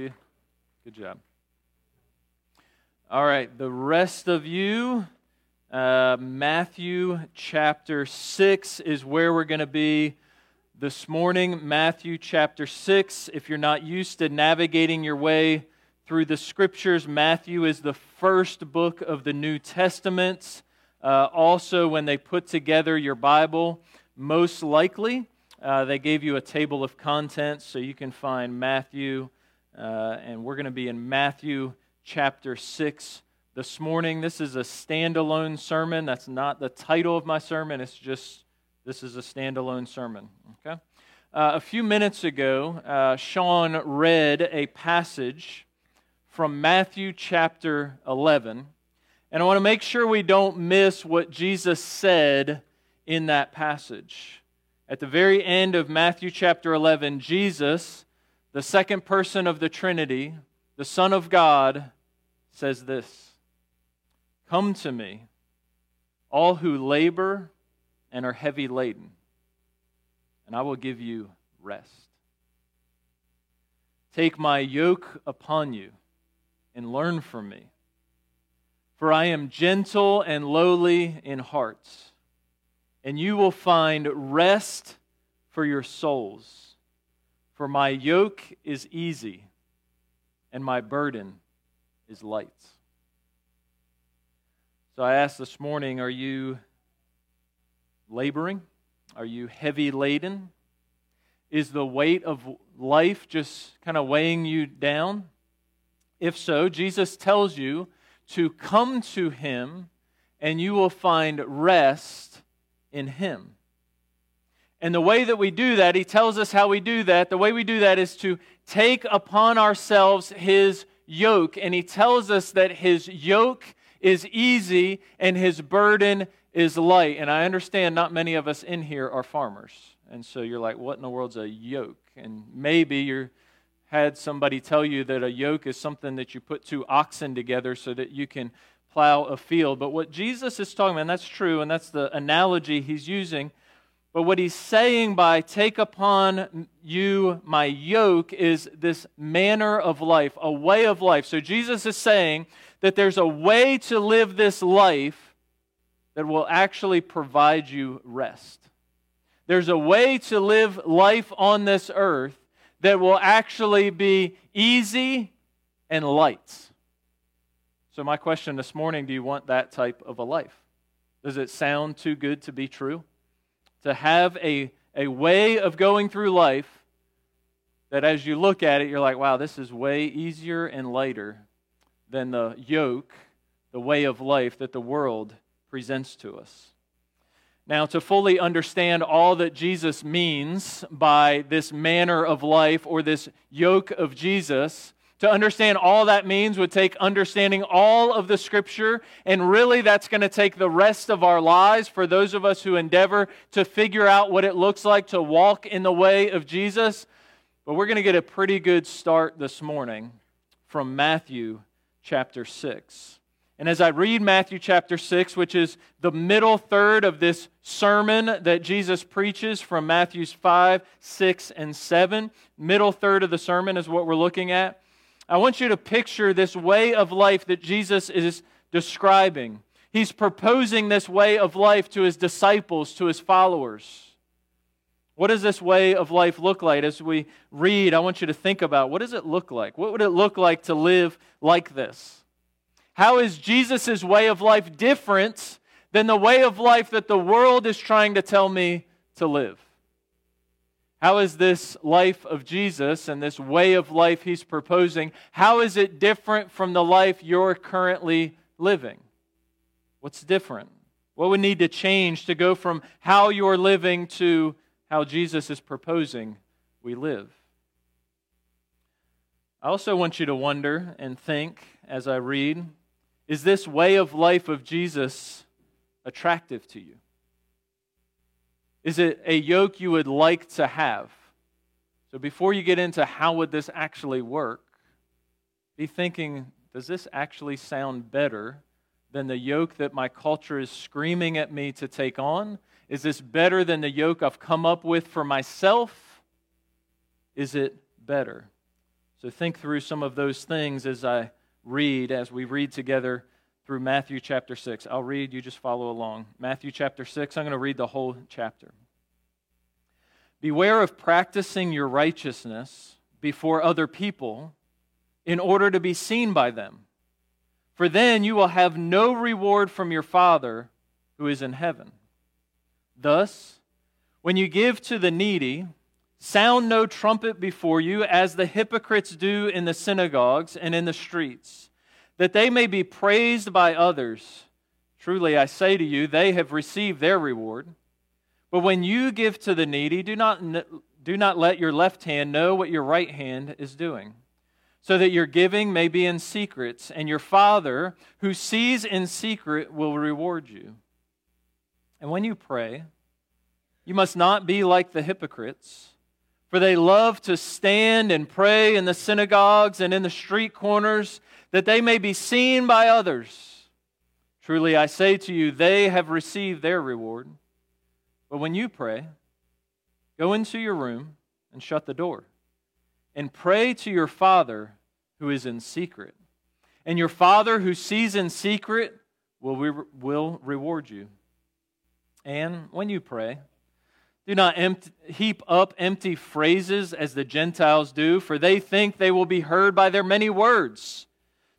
you? Good job. All right, the rest of you, uh, Matthew chapter 6 is where we're going to be this morning. Matthew chapter 6. If you're not used to navigating your way through the scriptures, Matthew is the first book of the New Testament. Uh, also, when they put together your Bible, most likely uh, they gave you a table of contents so you can find Matthew, uh, and we're going to be in Matthew chapter 6 this morning. This is a standalone sermon. That's not the title of my sermon, it's just this is a standalone sermon. Okay? Uh, a few minutes ago, uh, Sean read a passage from Matthew chapter 11. And I want to make sure we don't miss what Jesus said in that passage. At the very end of Matthew chapter 11, Jesus, the second person of the Trinity, the Son of God, says this Come to me, all who labor and are heavy laden, and I will give you rest. Take my yoke upon you and learn from me, for I am gentle and lowly in heart and you will find rest for your souls. For my yoke is easy, and my burden is light. So I asked this morning are you laboring? Are you heavy laden? Is the weight of life just kind of weighing you down? If so, Jesus tells you to come to Him and you will find rest in Him. And the way that we do that, He tells us how we do that. The way we do that is to take upon ourselves His yoke. And He tells us that His yoke is easy and His burden is light. And I understand not many of us in here are farmers. And so you're like, what in the world's a yoke? And maybe you had somebody tell you that a yoke is something that you put two oxen together so that you can plow a field. But what Jesus is talking about, and that's true, and that's the analogy he's using. But what he's saying by take upon you my yoke is this manner of life, a way of life. So Jesus is saying that there's a way to live this life that will actually provide you rest. There's a way to live life on this earth that will actually be easy and light. So, my question this morning do you want that type of a life? Does it sound too good to be true? To have a, a way of going through life that as you look at it, you're like, wow, this is way easier and lighter than the yoke, the way of life that the world presents to us. Now, to fully understand all that Jesus means by this manner of life or this yoke of Jesus, to understand all that means would take understanding all of the scripture, and really that's going to take the rest of our lives for those of us who endeavor to figure out what it looks like to walk in the way of Jesus. But we're going to get a pretty good start this morning from Matthew chapter 6. And as I read Matthew chapter 6, which is the middle third of this sermon that Jesus preaches from Matthews 5, 6, and 7, middle third of the sermon is what we're looking at. I want you to picture this way of life that Jesus is describing. He's proposing this way of life to his disciples, to his followers. What does this way of life look like? As we read, I want you to think about what does it look like? What would it look like to live like this? How is Jesus' way of life different than the way of life that the world is trying to tell me to live? How is this life of Jesus and this way of life he's proposing, how is it different from the life you're currently living? What's different? What would need to change to go from how you're living to how Jesus is proposing we live? I also want you to wonder and think as I read is this way of life of Jesus attractive to you? Is it a yoke you would like to have? So before you get into how would this actually work, be thinking, does this actually sound better than the yoke that my culture is screaming at me to take on? Is this better than the yoke I've come up with for myself? Is it better? So think through some of those things as I read, as we read together through Matthew chapter 6. I'll read, you just follow along. Matthew chapter 6, I'm going to read the whole chapter. Beware of practicing your righteousness before other people in order to be seen by them. For then you will have no reward from your Father who is in heaven. Thus, when you give to the needy, sound no trumpet before you, as the hypocrites do in the synagogues and in the streets, that they may be praised by others. Truly, I say to you, they have received their reward. But when you give to the needy, do not, do not let your left hand know what your right hand is doing, so that your giving may be in secret, and your Father, who sees in secret, will reward you. And when you pray, you must not be like the hypocrites, for they love to stand and pray in the synagogues and in the street corners, that they may be seen by others. Truly, I say to you, they have received their reward. But when you pray, go into your room and shut the door, and pray to your Father who is in secret. And your Father who sees in secret will, re- will reward you. And when you pray, do not empty, heap up empty phrases as the Gentiles do, for they think they will be heard by their many words.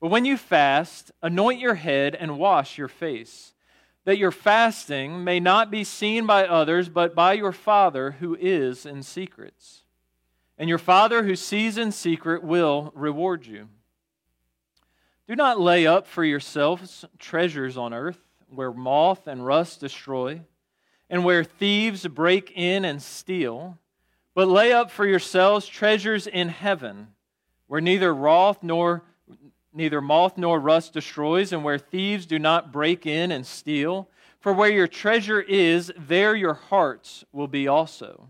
But when you fast, anoint your head and wash your face that your fasting may not be seen by others, but by your Father who is in secrets. And your Father who sees in secret will reward you. Do not lay up for yourselves treasures on earth, where moth and rust destroy, and where thieves break in and steal, but lay up for yourselves treasures in heaven, where neither wrath nor neither moth nor rust destroys, and where thieves do not break in and steal. For where your treasure is, there your hearts will be also.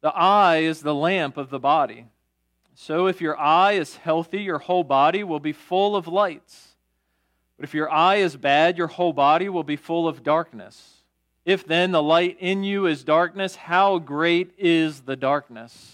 The eye is the lamp of the body. So if your eye is healthy, your whole body will be full of lights. But if your eye is bad, your whole body will be full of darkness. If then the light in you is darkness, how great is the darkness?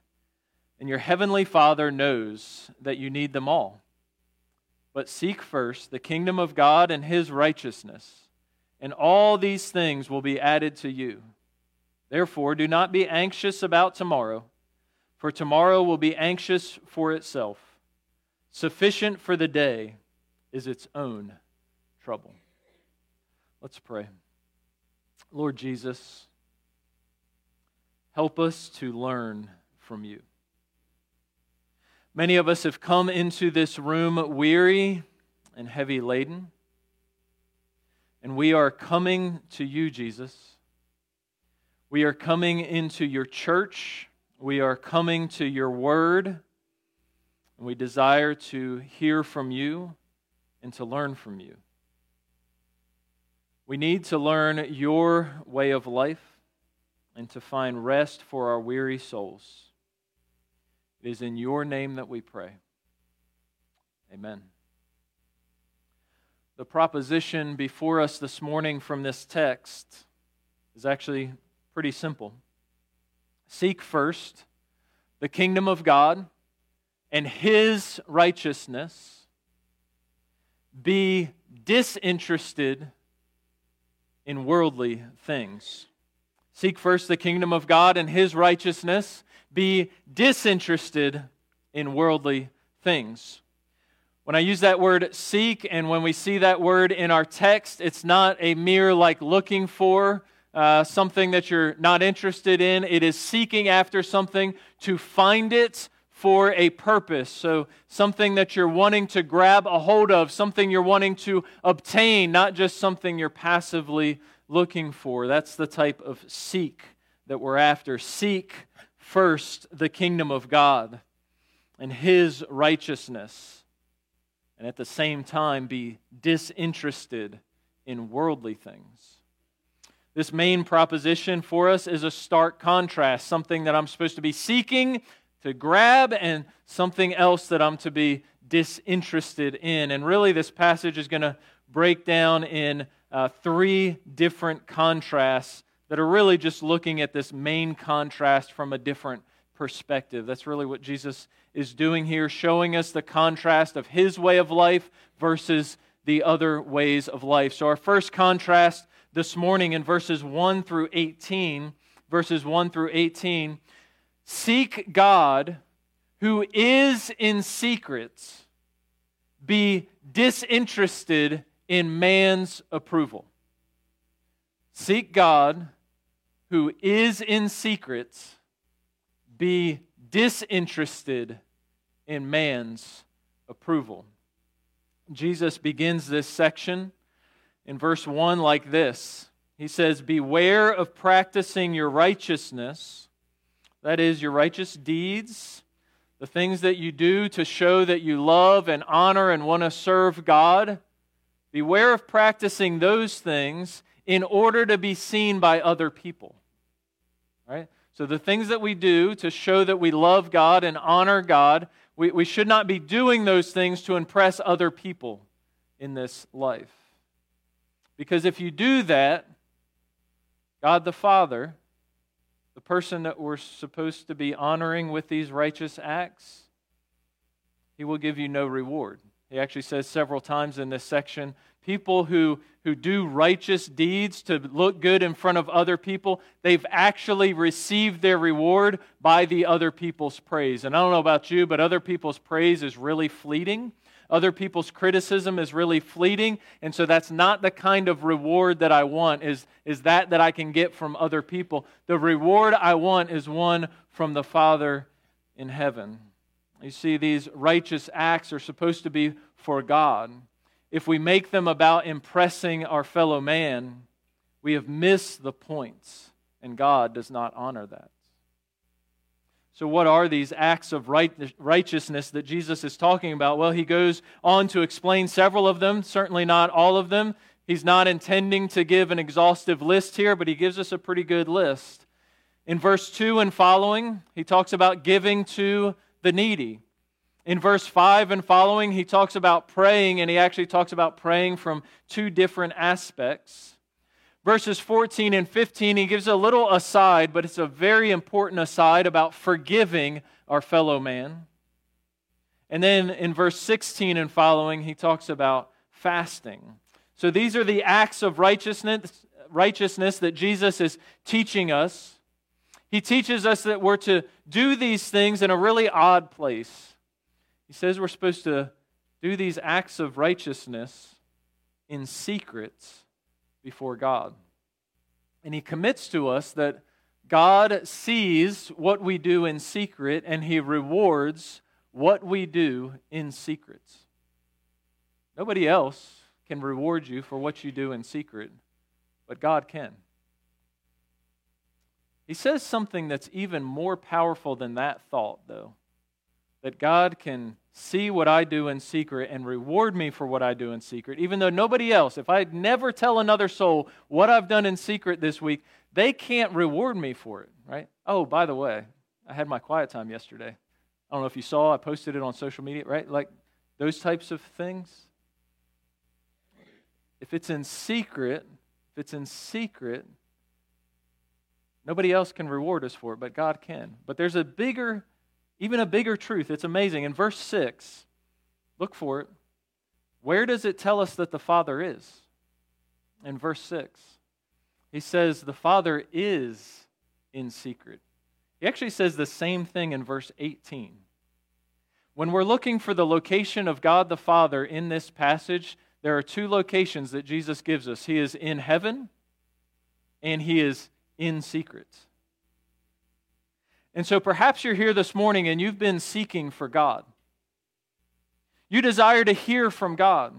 and your heavenly Father knows that you need them all. But seek first the kingdom of God and his righteousness, and all these things will be added to you. Therefore, do not be anxious about tomorrow, for tomorrow will be anxious for itself. Sufficient for the day is its own trouble. Let's pray. Lord Jesus, help us to learn from you. Many of us have come into this room weary and heavy laden. And we are coming to you, Jesus. We are coming into your church. We are coming to your word. And we desire to hear from you and to learn from you. We need to learn your way of life and to find rest for our weary souls. It is in your name that we pray. Amen. The proposition before us this morning from this text is actually pretty simple. Seek first the kingdom of God and his righteousness. Be disinterested in worldly things. Seek first the kingdom of God and his righteousness be disinterested in worldly things. When I use that word seek, and when we see that word in our text, it's not a mere like looking for uh, something that you're not interested in. It is seeking after something to find it for a purpose. So, something that you're wanting to grab a hold of, something you're wanting to obtain, not just something you're passively looking for. That's the type of seek that we're after. Seek first the kingdom of God and his righteousness, and at the same time be disinterested in worldly things. This main proposition for us is a stark contrast, something that I'm supposed to be seeking to grab, and something else that I'm to be disinterested in. And really, this passage is going to break down in uh, three different contrasts that are really just looking at this main contrast from a different perspective. That's really what Jesus is doing here, showing us the contrast of his way of life versus the other ways of life. So, our first contrast this morning in verses 1 through 18, verses 1 through 18, seek God who is in secrets, be disinterested in man's approval. Seek God who is in secrets, be disinterested in man's approval. Jesus begins this section in verse 1 like this He says, Beware of practicing your righteousness, that is, your righteous deeds, the things that you do to show that you love and honor and want to serve God. Beware of practicing those things in order to be seen by other people. Right? So, the things that we do to show that we love God and honor God, we, we should not be doing those things to impress other people in this life. Because if you do that, God the Father, the person that we're supposed to be honoring with these righteous acts, he will give you no reward. He actually says several times in this section people who, who do righteous deeds to look good in front of other people, they've actually received their reward by the other people's praise. And I don't know about you, but other people's praise is really fleeting. Other people's criticism is really fleeting, and so that's not the kind of reward that I want, is, is that that I can get from other people. The reward I want is one from the Father in heaven. You see, these righteous acts are supposed to be for God if we make them about impressing our fellow man, we have missed the points, and God does not honor that. So, what are these acts of righteousness that Jesus is talking about? Well, he goes on to explain several of them, certainly not all of them. He's not intending to give an exhaustive list here, but he gives us a pretty good list. In verse 2 and following, he talks about giving to the needy. In verse 5 and following, he talks about praying, and he actually talks about praying from two different aspects. Verses 14 and 15, he gives a little aside, but it's a very important aside about forgiving our fellow man. And then in verse 16 and following, he talks about fasting. So these are the acts of righteousness, righteousness that Jesus is teaching us. He teaches us that we're to do these things in a really odd place. He says we're supposed to do these acts of righteousness in secret before God. And he commits to us that God sees what we do in secret and he rewards what we do in secret. Nobody else can reward you for what you do in secret, but God can. He says something that's even more powerful than that thought, though that God can see what I do in secret and reward me for what I do in secret, even though nobody else, if I never tell another soul what I've done in secret this week, they can't reward me for it, right? Oh, by the way, I had my quiet time yesterday. I don't know if you saw, I posted it on social media, right? Like those types of things. If it's in secret, if it's in secret, nobody else can reward us for it, but God can. But there's a bigger, even a bigger truth. It's amazing. In verse 6, look for it. Where does it tell us that the Father is? In verse 6, he says, The Father is in secret. He actually says the same thing in verse 18. When we're looking for the location of God the Father in this passage, there are two locations that Jesus gives us He is in heaven and He is in secret. And so perhaps you're here this morning and you've been seeking for God. You desire to hear from God.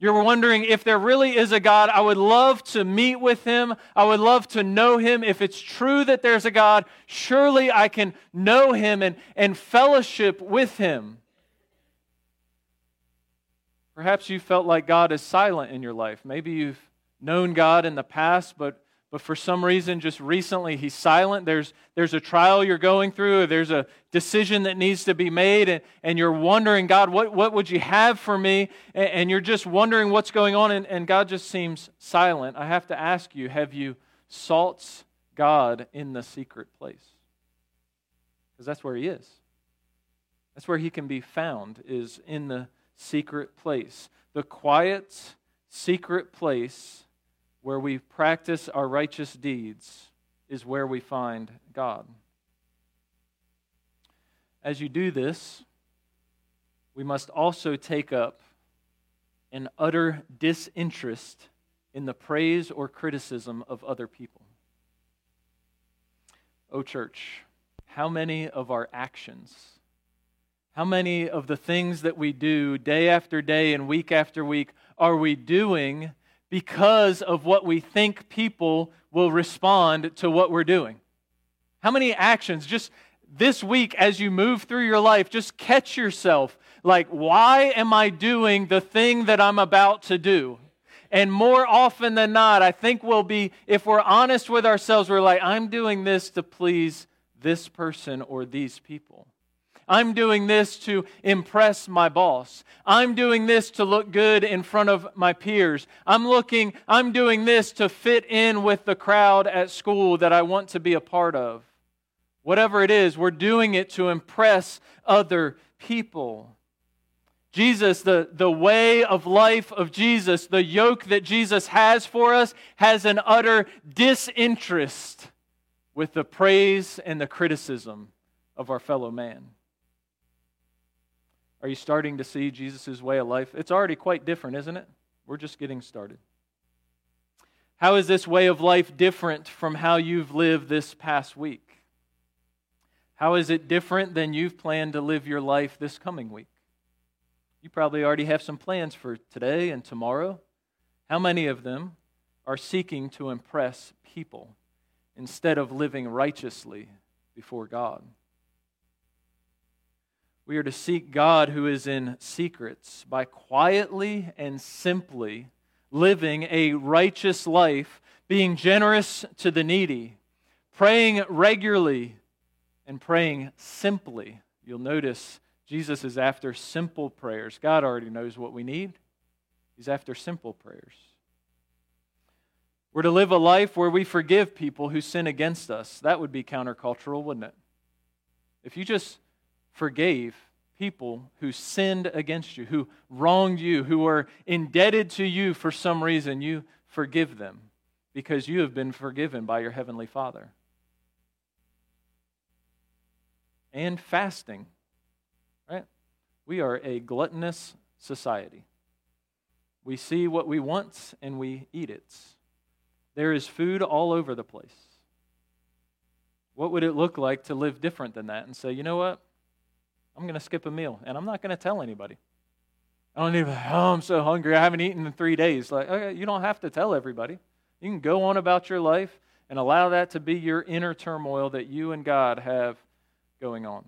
You're wondering if there really is a God. I would love to meet with him. I would love to know him. If it's true that there's a God, surely I can know him and, and fellowship with him. Perhaps you felt like God is silent in your life. Maybe you've known God in the past, but, but for some reason, just recently, He's silent. There's, there's a trial you're going through, there's a decision that needs to be made, and, and you're wondering, God, what, what would you have for me? And, and you're just wondering what's going on, and, and God just seems silent. I have to ask you, have you sought God in the secret place? Because that's where He is. That's where He can be found, is in the secret place. The quiet, secret place where we practice our righteous deeds is where we find God. As you do this, we must also take up an utter disinterest in the praise or criticism of other people. Oh, church, how many of our actions how many of the things that we do day after day and week after week are we doing because of what we think people will respond to what we're doing? How many actions, just this week as you move through your life, just catch yourself like, why am I doing the thing that I'm about to do? And more often than not, I think we'll be, if we're honest with ourselves, we're like, I'm doing this to please this person or these people. I'm doing this to impress my boss. I'm doing this to look good in front of my peers. I'm looking, I'm doing this to fit in with the crowd at school that I want to be a part of. Whatever it is, we're doing it to impress other people. Jesus, the, the way of life of Jesus, the yoke that Jesus has for us, has an utter disinterest with the praise and the criticism of our fellow man. Are you starting to see Jesus' way of life? It's already quite different, isn't it? We're just getting started. How is this way of life different from how you've lived this past week? How is it different than you've planned to live your life this coming week? You probably already have some plans for today and tomorrow. How many of them are seeking to impress people instead of living righteously before God? We are to seek God who is in secrets by quietly and simply living a righteous life, being generous to the needy, praying regularly, and praying simply. You'll notice Jesus is after simple prayers. God already knows what we need, He's after simple prayers. We're to live a life where we forgive people who sin against us. That would be countercultural, wouldn't it? If you just forgave people who sinned against you, who wronged you, who are indebted to you for some reason, you forgive them because you have been forgiven by your Heavenly Father. And fasting, right? We are a gluttonous society. We see what we want and we eat it. There is food all over the place. What would it look like to live different than that and say, you know what? I'm going to skip a meal and I'm not going to tell anybody. I don't even, oh, I'm so hungry. I haven't eaten in three days. Like, okay, you don't have to tell everybody. You can go on about your life and allow that to be your inner turmoil that you and God have going on.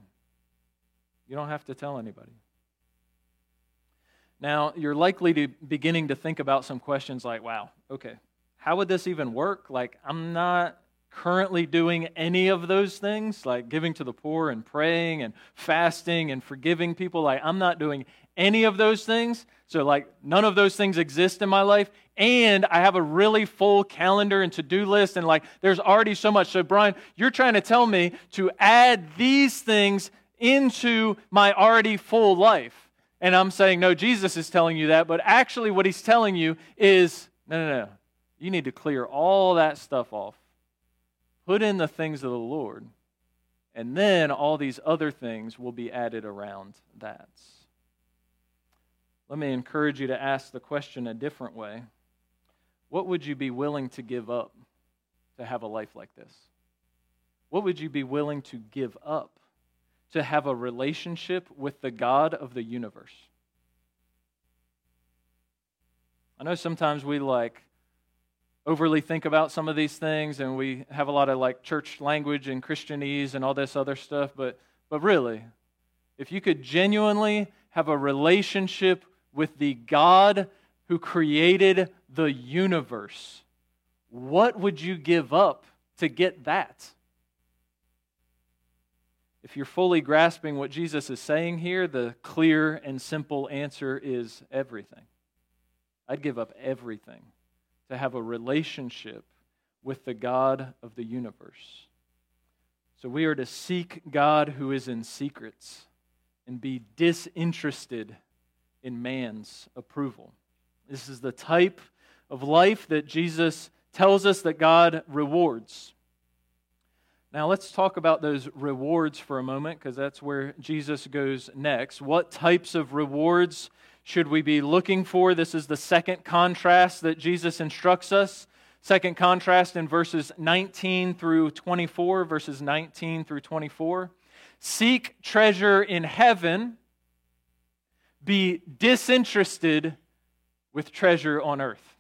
You don't have to tell anybody. Now, you're likely to beginning to think about some questions like, wow, okay, how would this even work? Like, I'm not currently doing any of those things, like giving to the poor and praying and fasting and forgiving people. Like, I'm not doing any of those things. So, like, none of those things exist in my life and I have a really full calendar and to do list, and like there's already so much. So, Brian, you're trying to tell me to add these things into my already full life. And I'm saying, no, Jesus is telling you that, but actually, what he's telling you is no, no, no. You need to clear all that stuff off, put in the things of the Lord, and then all these other things will be added around that. Let me encourage you to ask the question a different way. What would you be willing to give up to have a life like this? What would you be willing to give up to have a relationship with the God of the universe? I know sometimes we like overly think about some of these things and we have a lot of like church language and Christianese and all this other stuff, but but really, if you could genuinely have a relationship with the God who created the universe, what would you give up to get that? If you're fully grasping what Jesus is saying here, the clear and simple answer is everything. I'd give up everything to have a relationship with the God of the universe. So we are to seek God who is in secrets and be disinterested in man's approval. This is the type of life that Jesus tells us that God rewards. Now, let's talk about those rewards for a moment because that's where Jesus goes next. What types of rewards should we be looking for? This is the second contrast that Jesus instructs us. Second contrast in verses 19 through 24, verses 19 through 24. Seek treasure in heaven, be disinterested with treasure on earth.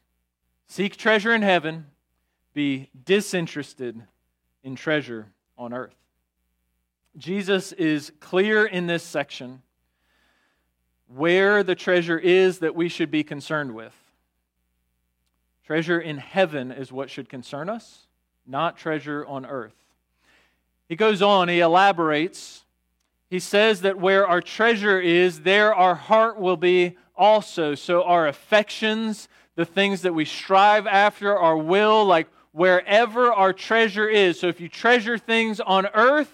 Seek treasure in heaven, be disinterested in treasure on earth. Jesus is clear in this section where the treasure is that we should be concerned with. Treasure in heaven is what should concern us, not treasure on earth. He goes on, he elaborates. He says that where our treasure is, there our heart will be also. So our affections, the things that we strive after, our will, like wherever our treasure is. So if you treasure things on earth,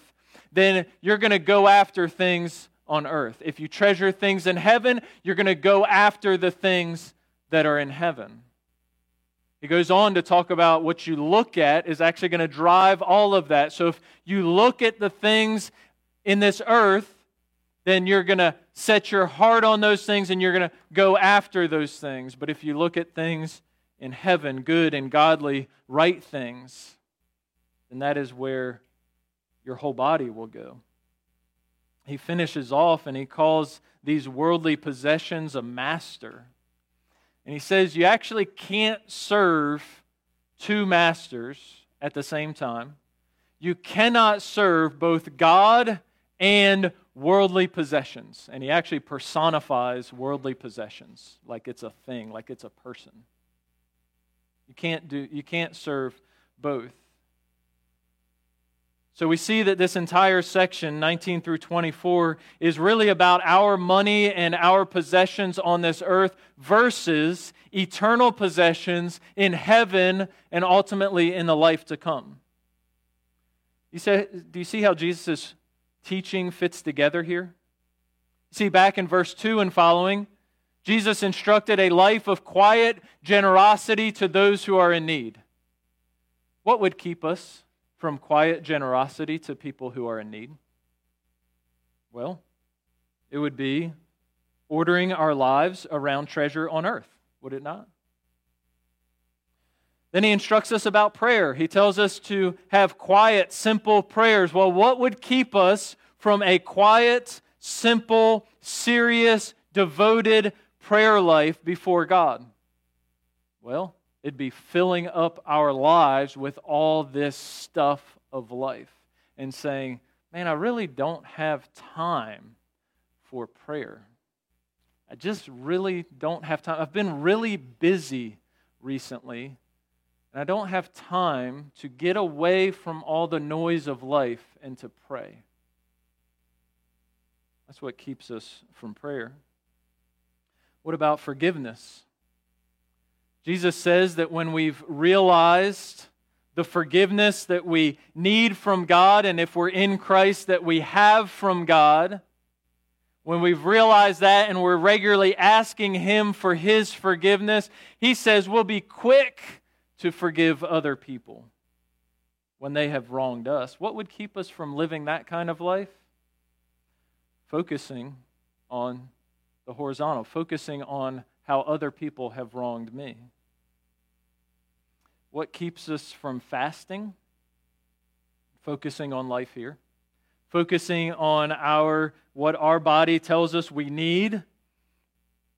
then you're going to go after things on earth. If you treasure things in heaven, you're going to go after the things that are in heaven. He goes on to talk about what you look at is actually going to drive all of that. So if you look at the things in this earth, then you're going to set your heart on those things and you're going to go after those things. But if you look at things in heaven, good and godly, right things, then that is where your whole body will go. He finishes off and he calls these worldly possessions a master. And he says you actually can't serve two masters at the same time. You cannot serve both God and worldly possessions. And he actually personifies worldly possessions like it's a thing, like it's a person. You can't do you can't serve both. So we see that this entire section 19 through 24 is really about our money and our possessions on this earth versus eternal possessions in heaven and ultimately in the life to come. You say, do you see how Jesus teaching fits together here. See, back in verse 2 and following, Jesus instructed a life of quiet generosity to those who are in need. What would keep us from quiet generosity to people who are in need? Well, it would be ordering our lives around treasure on earth, would it not? Then he instructs us about prayer. He tells us to have quiet, simple prayers. Well, what would keep us from a quiet, simple, serious, devoted prayer life before God? Well, it'd be filling up our lives with all this stuff of life and saying, man, I really don't have time for prayer. I just really don't have time. I've been really busy recently, and I don't have time to get away from all the noise of life and to pray. That's what keeps us from prayer. What about forgiveness? Jesus says that when we've realized the forgiveness that we need from God, and if we're in Christ, that we have from God, when we've realized that and we're regularly asking Him for His forgiveness, He says we'll be quick to forgive other people when they have wronged us. What would keep us from living that kind of life? Focusing on the horizontal, focusing on how other people have wronged me. What keeps us from fasting? Focusing on life here. Focusing on our what our body tells us we need.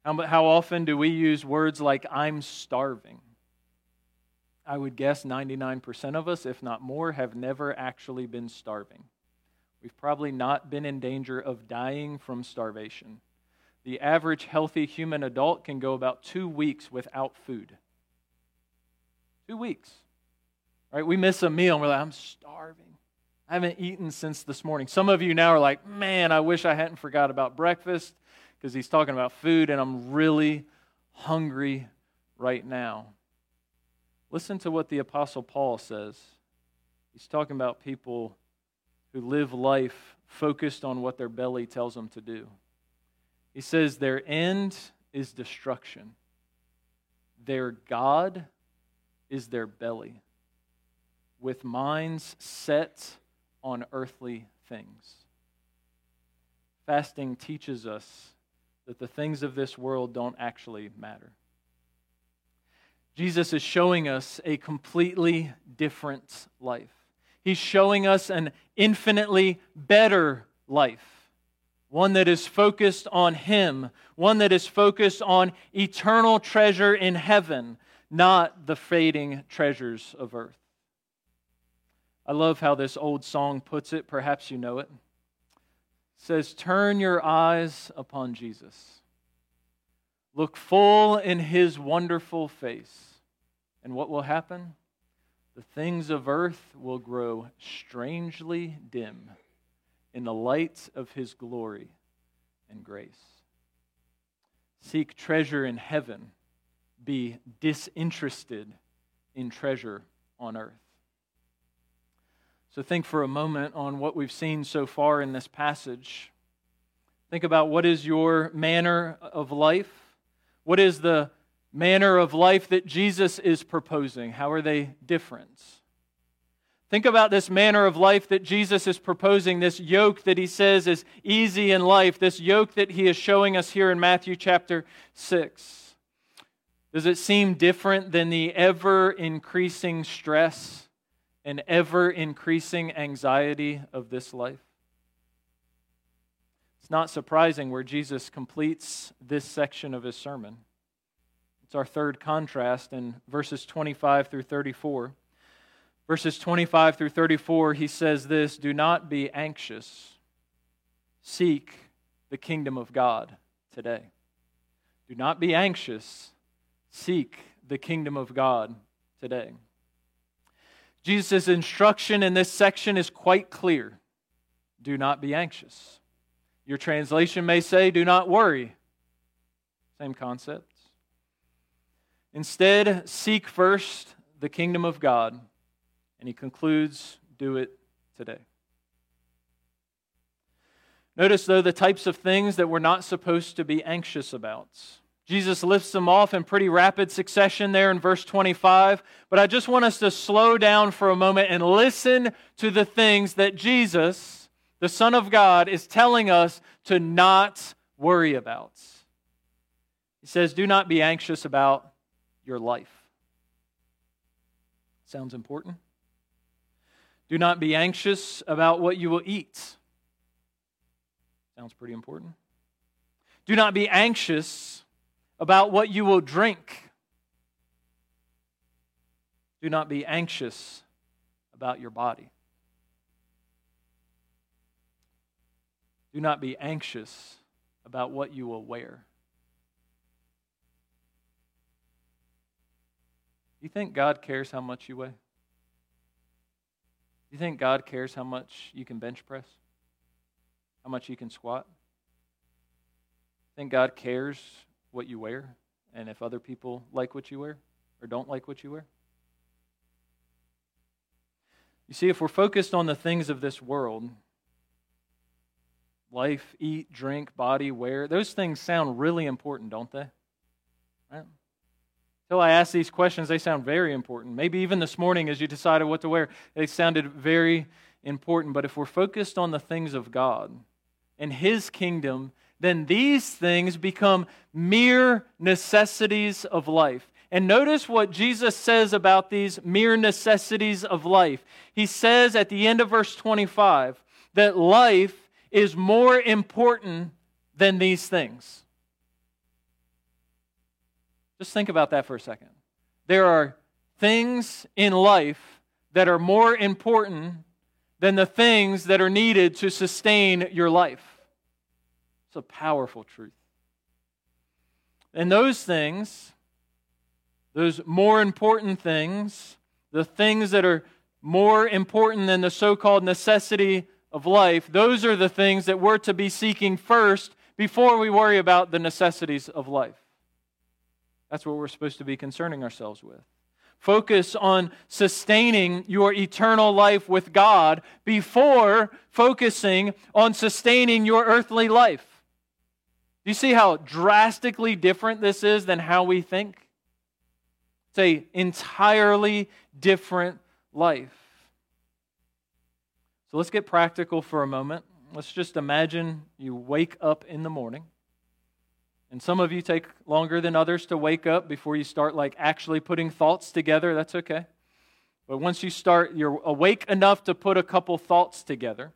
How, how often do we use words like I'm starving? I would guess 99% of us, if not more, have never actually been starving. We've probably not been in danger of dying from starvation. The average healthy human adult can go about two weeks without food. Two weeks. Right? We miss a meal and we're like, I'm starving. I haven't eaten since this morning. Some of you now are like, man, I wish I hadn't forgot about breakfast because he's talking about food and I'm really hungry right now. Listen to what the Apostle Paul says. He's talking about people who live life focused on what their belly tells them to do. He says, Their end is destruction, their God is their belly, with minds set on earthly things. Fasting teaches us that the things of this world don't actually matter. Jesus is showing us a completely different life. He's showing us an infinitely better life, one that is focused on Him, one that is focused on eternal treasure in heaven, not the fading treasures of earth. I love how this old song puts it. Perhaps you know it. It says, Turn your eyes upon Jesus. Look full in his wonderful face. And what will happen? The things of earth will grow strangely dim in the light of his glory and grace. Seek treasure in heaven be disinterested in treasure on earth. So, think for a moment on what we've seen so far in this passage. Think about what is your manner of life? What is the manner of life that Jesus is proposing? How are they different? Think about this manner of life that Jesus is proposing, this yoke that he says is easy in life, this yoke that he is showing us here in Matthew chapter 6. Does it seem different than the ever increasing stress and ever increasing anxiety of this life? It's not surprising where Jesus completes this section of his sermon. It's our third contrast in verses 25 through 34. Verses 25 through 34, he says this Do not be anxious, seek the kingdom of God today. Do not be anxious seek the kingdom of God today. Jesus' instruction in this section is quite clear do not be anxious. Your translation may say, do not worry. Same concept. Instead, seek first the kingdom of God. And he concludes, do it today. Notice, though, the types of things that we're not supposed to be anxious about. Jesus lifts them off in pretty rapid succession there in verse 25. But I just want us to slow down for a moment and listen to the things that Jesus, the Son of God, is telling us to not worry about. He says, Do not be anxious about your life. Sounds important. Do not be anxious about what you will eat. Sounds pretty important. Do not be anxious about what you will drink. Do not be anxious about your body. Do not be anxious about what you will wear. Do you think God cares how much you weigh? Do you think God cares how much you can bench press? How much you can squat? Think God cares what you wear and if other people like what you wear or don't like what you wear? You see, if we're focused on the things of this world, life, eat, drink, body, wear, those things sound really important, don't they? Right? Until I ask these questions, they sound very important. Maybe even this morning as you decided what to wear, they sounded very important. But if we're focused on the things of God and His kingdom, then these things become mere necessities of life. And notice what Jesus says about these mere necessities of life. He says at the end of verse 25 that life is more important than these things. Just think about that for a second. There are things in life that are more important than the things that are needed to sustain your life. It's a powerful truth. And those things, those more important things, the things that are more important than the so called necessity of life, those are the things that we're to be seeking first before we worry about the necessities of life. That's what we're supposed to be concerning ourselves with. Focus on sustaining your eternal life with God before focusing on sustaining your earthly life. Do you see how drastically different this is than how we think? It's an entirely different life. So let's get practical for a moment. Let's just imagine you wake up in the morning and some of you take longer than others to wake up before you start like actually putting thoughts together. That's okay. But once you start, you're awake enough to put a couple thoughts together.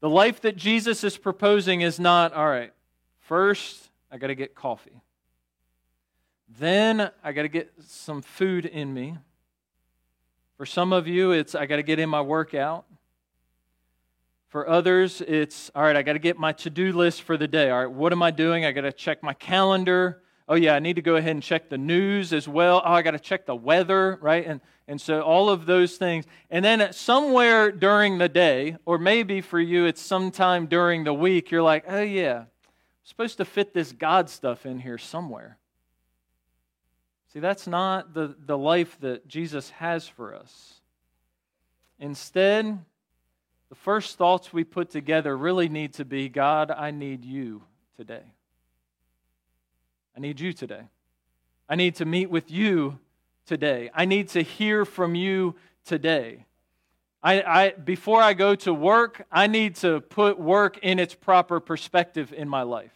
The life that Jesus is proposing is not, all right, first I got to get coffee. Then I got to get some food in me. For some of you, it's I got to get in my workout. For others, it's all right, I got to get my to do list for the day. All right, what am I doing? I got to check my calendar. Oh, yeah, I need to go ahead and check the news as well. Oh, I got to check the weather, right? And, and so all of those things. And then somewhere during the day, or maybe for you, it's sometime during the week, you're like, oh, yeah, I'm supposed to fit this God stuff in here somewhere. See, that's not the, the life that Jesus has for us. Instead, the first thoughts we put together really need to be God, I need you today. I need you today. I need to meet with you today. I need to hear from you today. I, I, before I go to work, I need to put work in its proper perspective in my life.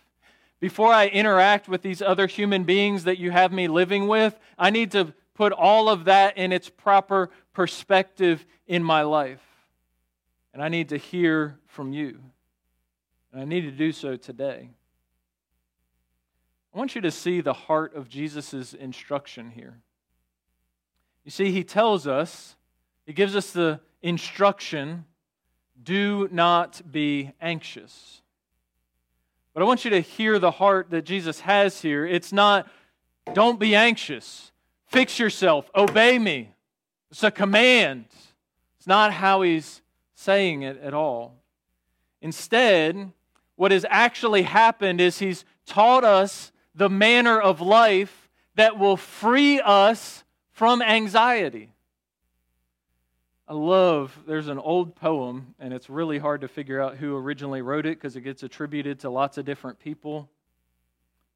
Before I interact with these other human beings that you have me living with, I need to put all of that in its proper perspective in my life. And I need to hear from you. And I need to do so today. I want you to see the heart of Jesus' instruction here. You see, he tells us, he gives us the instruction do not be anxious. But I want you to hear the heart that Jesus has here. It's not, don't be anxious, fix yourself, obey me. It's a command. It's not how he's saying it at all. Instead, what has actually happened is he's taught us the manner of life that will free us from anxiety. I love, there's an old poem, and it's really hard to figure out who originally wrote it because it gets attributed to lots of different people.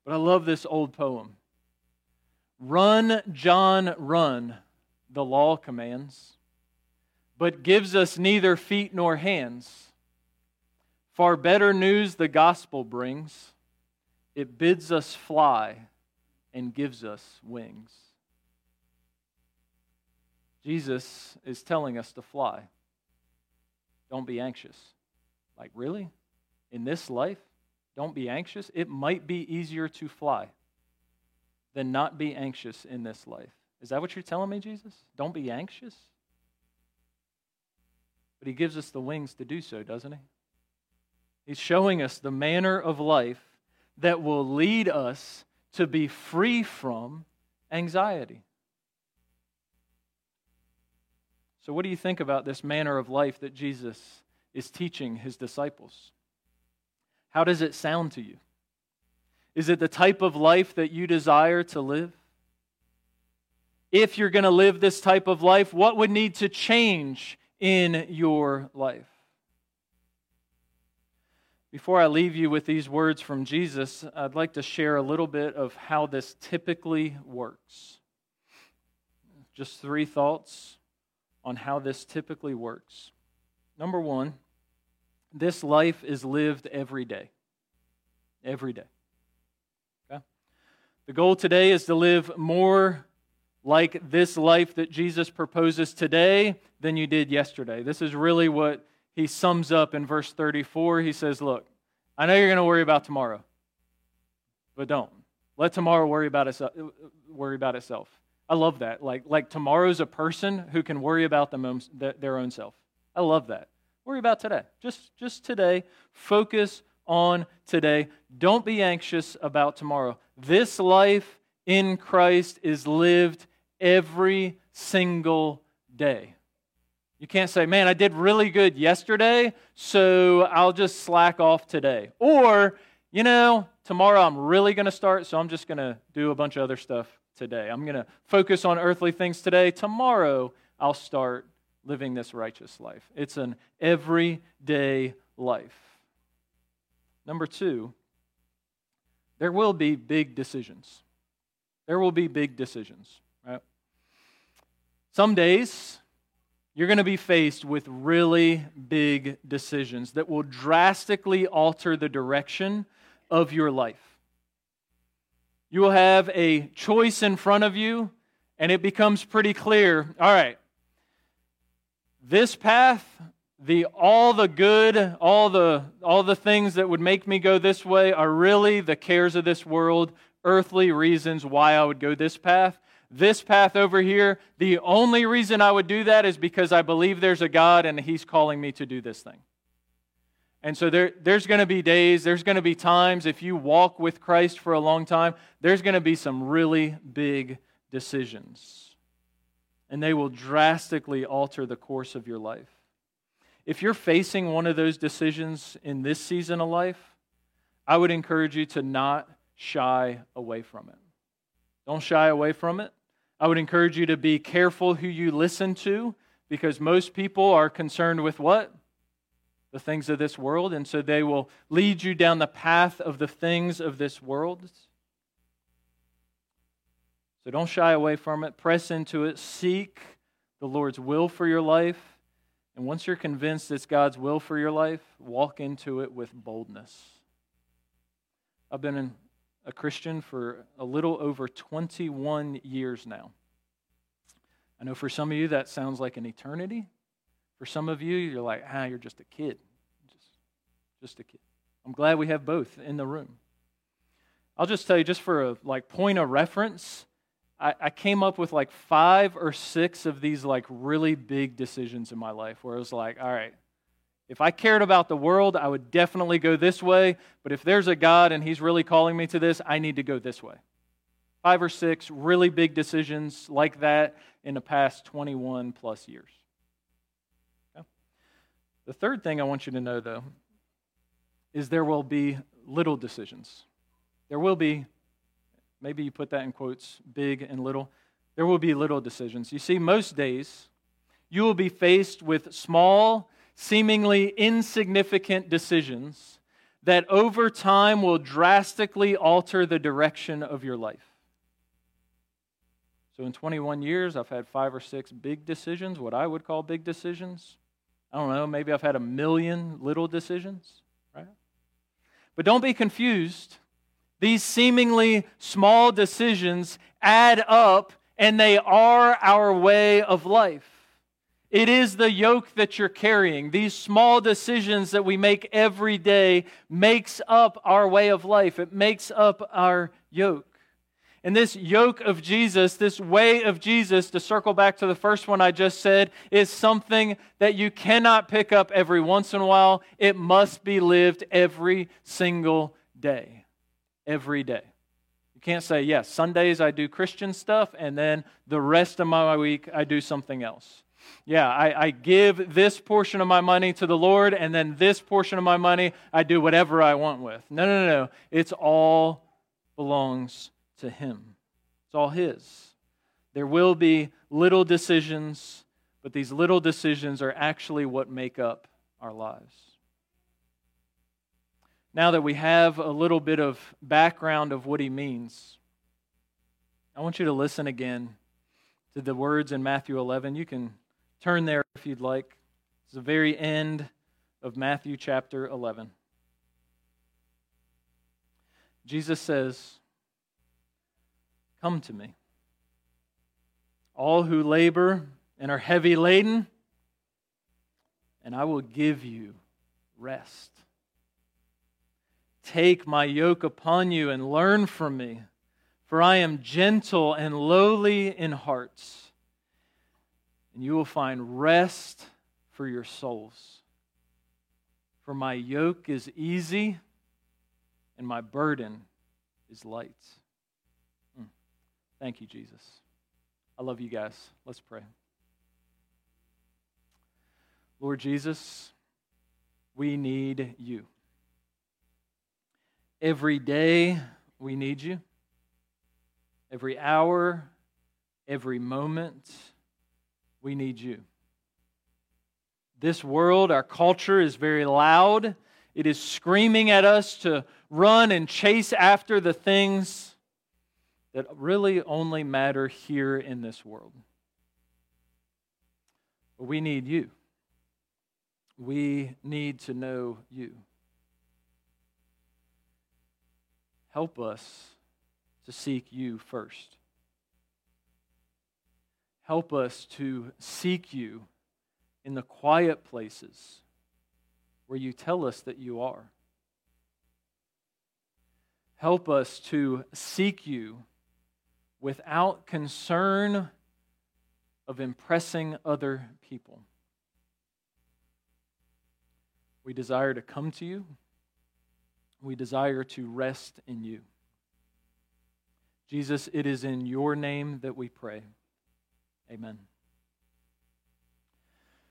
But I love this old poem. Run, John, run, the law commands, but gives us neither feet nor hands. Far better news the gospel brings. It bids us fly and gives us wings. Jesus is telling us to fly. Don't be anxious. Like, really? In this life? Don't be anxious? It might be easier to fly than not be anxious in this life. Is that what you're telling me, Jesus? Don't be anxious? But he gives us the wings to do so, doesn't he? He's showing us the manner of life that will lead us to be free from anxiety. So, what do you think about this manner of life that Jesus is teaching his disciples? How does it sound to you? Is it the type of life that you desire to live? If you're going to live this type of life, what would need to change in your life? Before I leave you with these words from Jesus, I'd like to share a little bit of how this typically works. Just three thoughts on how this typically works. Number one, this life is lived every day. Every day. Okay? The goal today is to live more like this life that Jesus proposes today than you did yesterday. This is really what he sums up in verse 34. He says, Look, I know you're going to worry about tomorrow, but don't. Let tomorrow worry about, itself, worry about itself. I love that. Like, like tomorrow's a person who can worry about them, their own self. I love that. Worry about today. Just, just today. Focus on today. Don't be anxious about tomorrow. This life in Christ is lived every single day. You can't say, man, I did really good yesterday, so I'll just slack off today. Or, you know, tomorrow I'm really going to start, so I'm just going to do a bunch of other stuff today. I'm going to focus on earthly things today. Tomorrow I'll start living this righteous life. It's an everyday life. Number two, there will be big decisions. There will be big decisions. Right? Some days, you're going to be faced with really big decisions that will drastically alter the direction of your life. You will have a choice in front of you, and it becomes pretty clear. All right, this path, the all the good, all the all the things that would make me go this way are really the cares of this world, earthly reasons why I would go this path. This path over here, the only reason I would do that is because I believe there's a God and He's calling me to do this thing. And so there, there's going to be days, there's going to be times, if you walk with Christ for a long time, there's going to be some really big decisions. And they will drastically alter the course of your life. If you're facing one of those decisions in this season of life, I would encourage you to not shy away from it. Don't shy away from it. I would encourage you to be careful who you listen to because most people are concerned with what? The things of this world, and so they will lead you down the path of the things of this world. So don't shy away from it. Press into it. Seek the Lord's will for your life. And once you're convinced it's God's will for your life, walk into it with boldness. I've been a Christian for a little over 21 years now. I know for some of you that sounds like an eternity. For some of you, you're like, ah, you're just a kid. Just, just a kid. I'm glad we have both in the room. I'll just tell you, just for a like point of reference, I, I came up with like five or six of these like really big decisions in my life where it was like, all right, if I cared about the world, I would definitely go this way. But if there's a God and He's really calling me to this, I need to go this way. Five or six really big decisions like that in the past 21 plus years. The third thing I want you to know, though, is there will be little decisions. There will be, maybe you put that in quotes, big and little. There will be little decisions. You see, most days, you will be faced with small, seemingly insignificant decisions that over time will drastically alter the direction of your life. So, in 21 years, I've had five or six big decisions, what I would call big decisions. I don't know, maybe I've had a million little decisions, right? But don't be confused. These seemingly small decisions add up and they are our way of life. It is the yoke that you're carrying. These small decisions that we make every day makes up our way of life. It makes up our yoke. And this yoke of Jesus, this way of Jesus, to circle back to the first one I just said, is something that you cannot pick up every once in a while. It must be lived every single day. Every day. You can't say, yes, Sundays I do Christian stuff, and then the rest of my week I do something else. Yeah, I, I, give this portion of my money to the Lord, and then this portion of my money I do whatever I want with. No, no, no. It's all belongs to Him, it's all His. There will be little decisions, but these little decisions are actually what make up our lives. Now that we have a little bit of background of what he means, I want you to listen again to the words in Matthew 11. You can turn there if you'd like. It's the very end of Matthew chapter 11. Jesus says, Come to me, all who labor and are heavy laden, and I will give you rest. Take my yoke upon you and learn from me, for I am gentle and lowly in heart, and you will find rest for your souls. For my yoke is easy and my burden is light. Thank you, Jesus. I love you guys. Let's pray. Lord Jesus, we need you. Every day we need you. Every hour, every moment, we need you. This world, our culture, is very loud. It is screaming at us to run and chase after the things that really only matter here in this world. But we need you. We need to know you. Help us to seek you first. Help us to seek you in the quiet places where you tell us that you are. Help us to seek you without concern of impressing other people. We desire to come to you. We desire to rest in you. Jesus, it is in your name that we pray. Amen.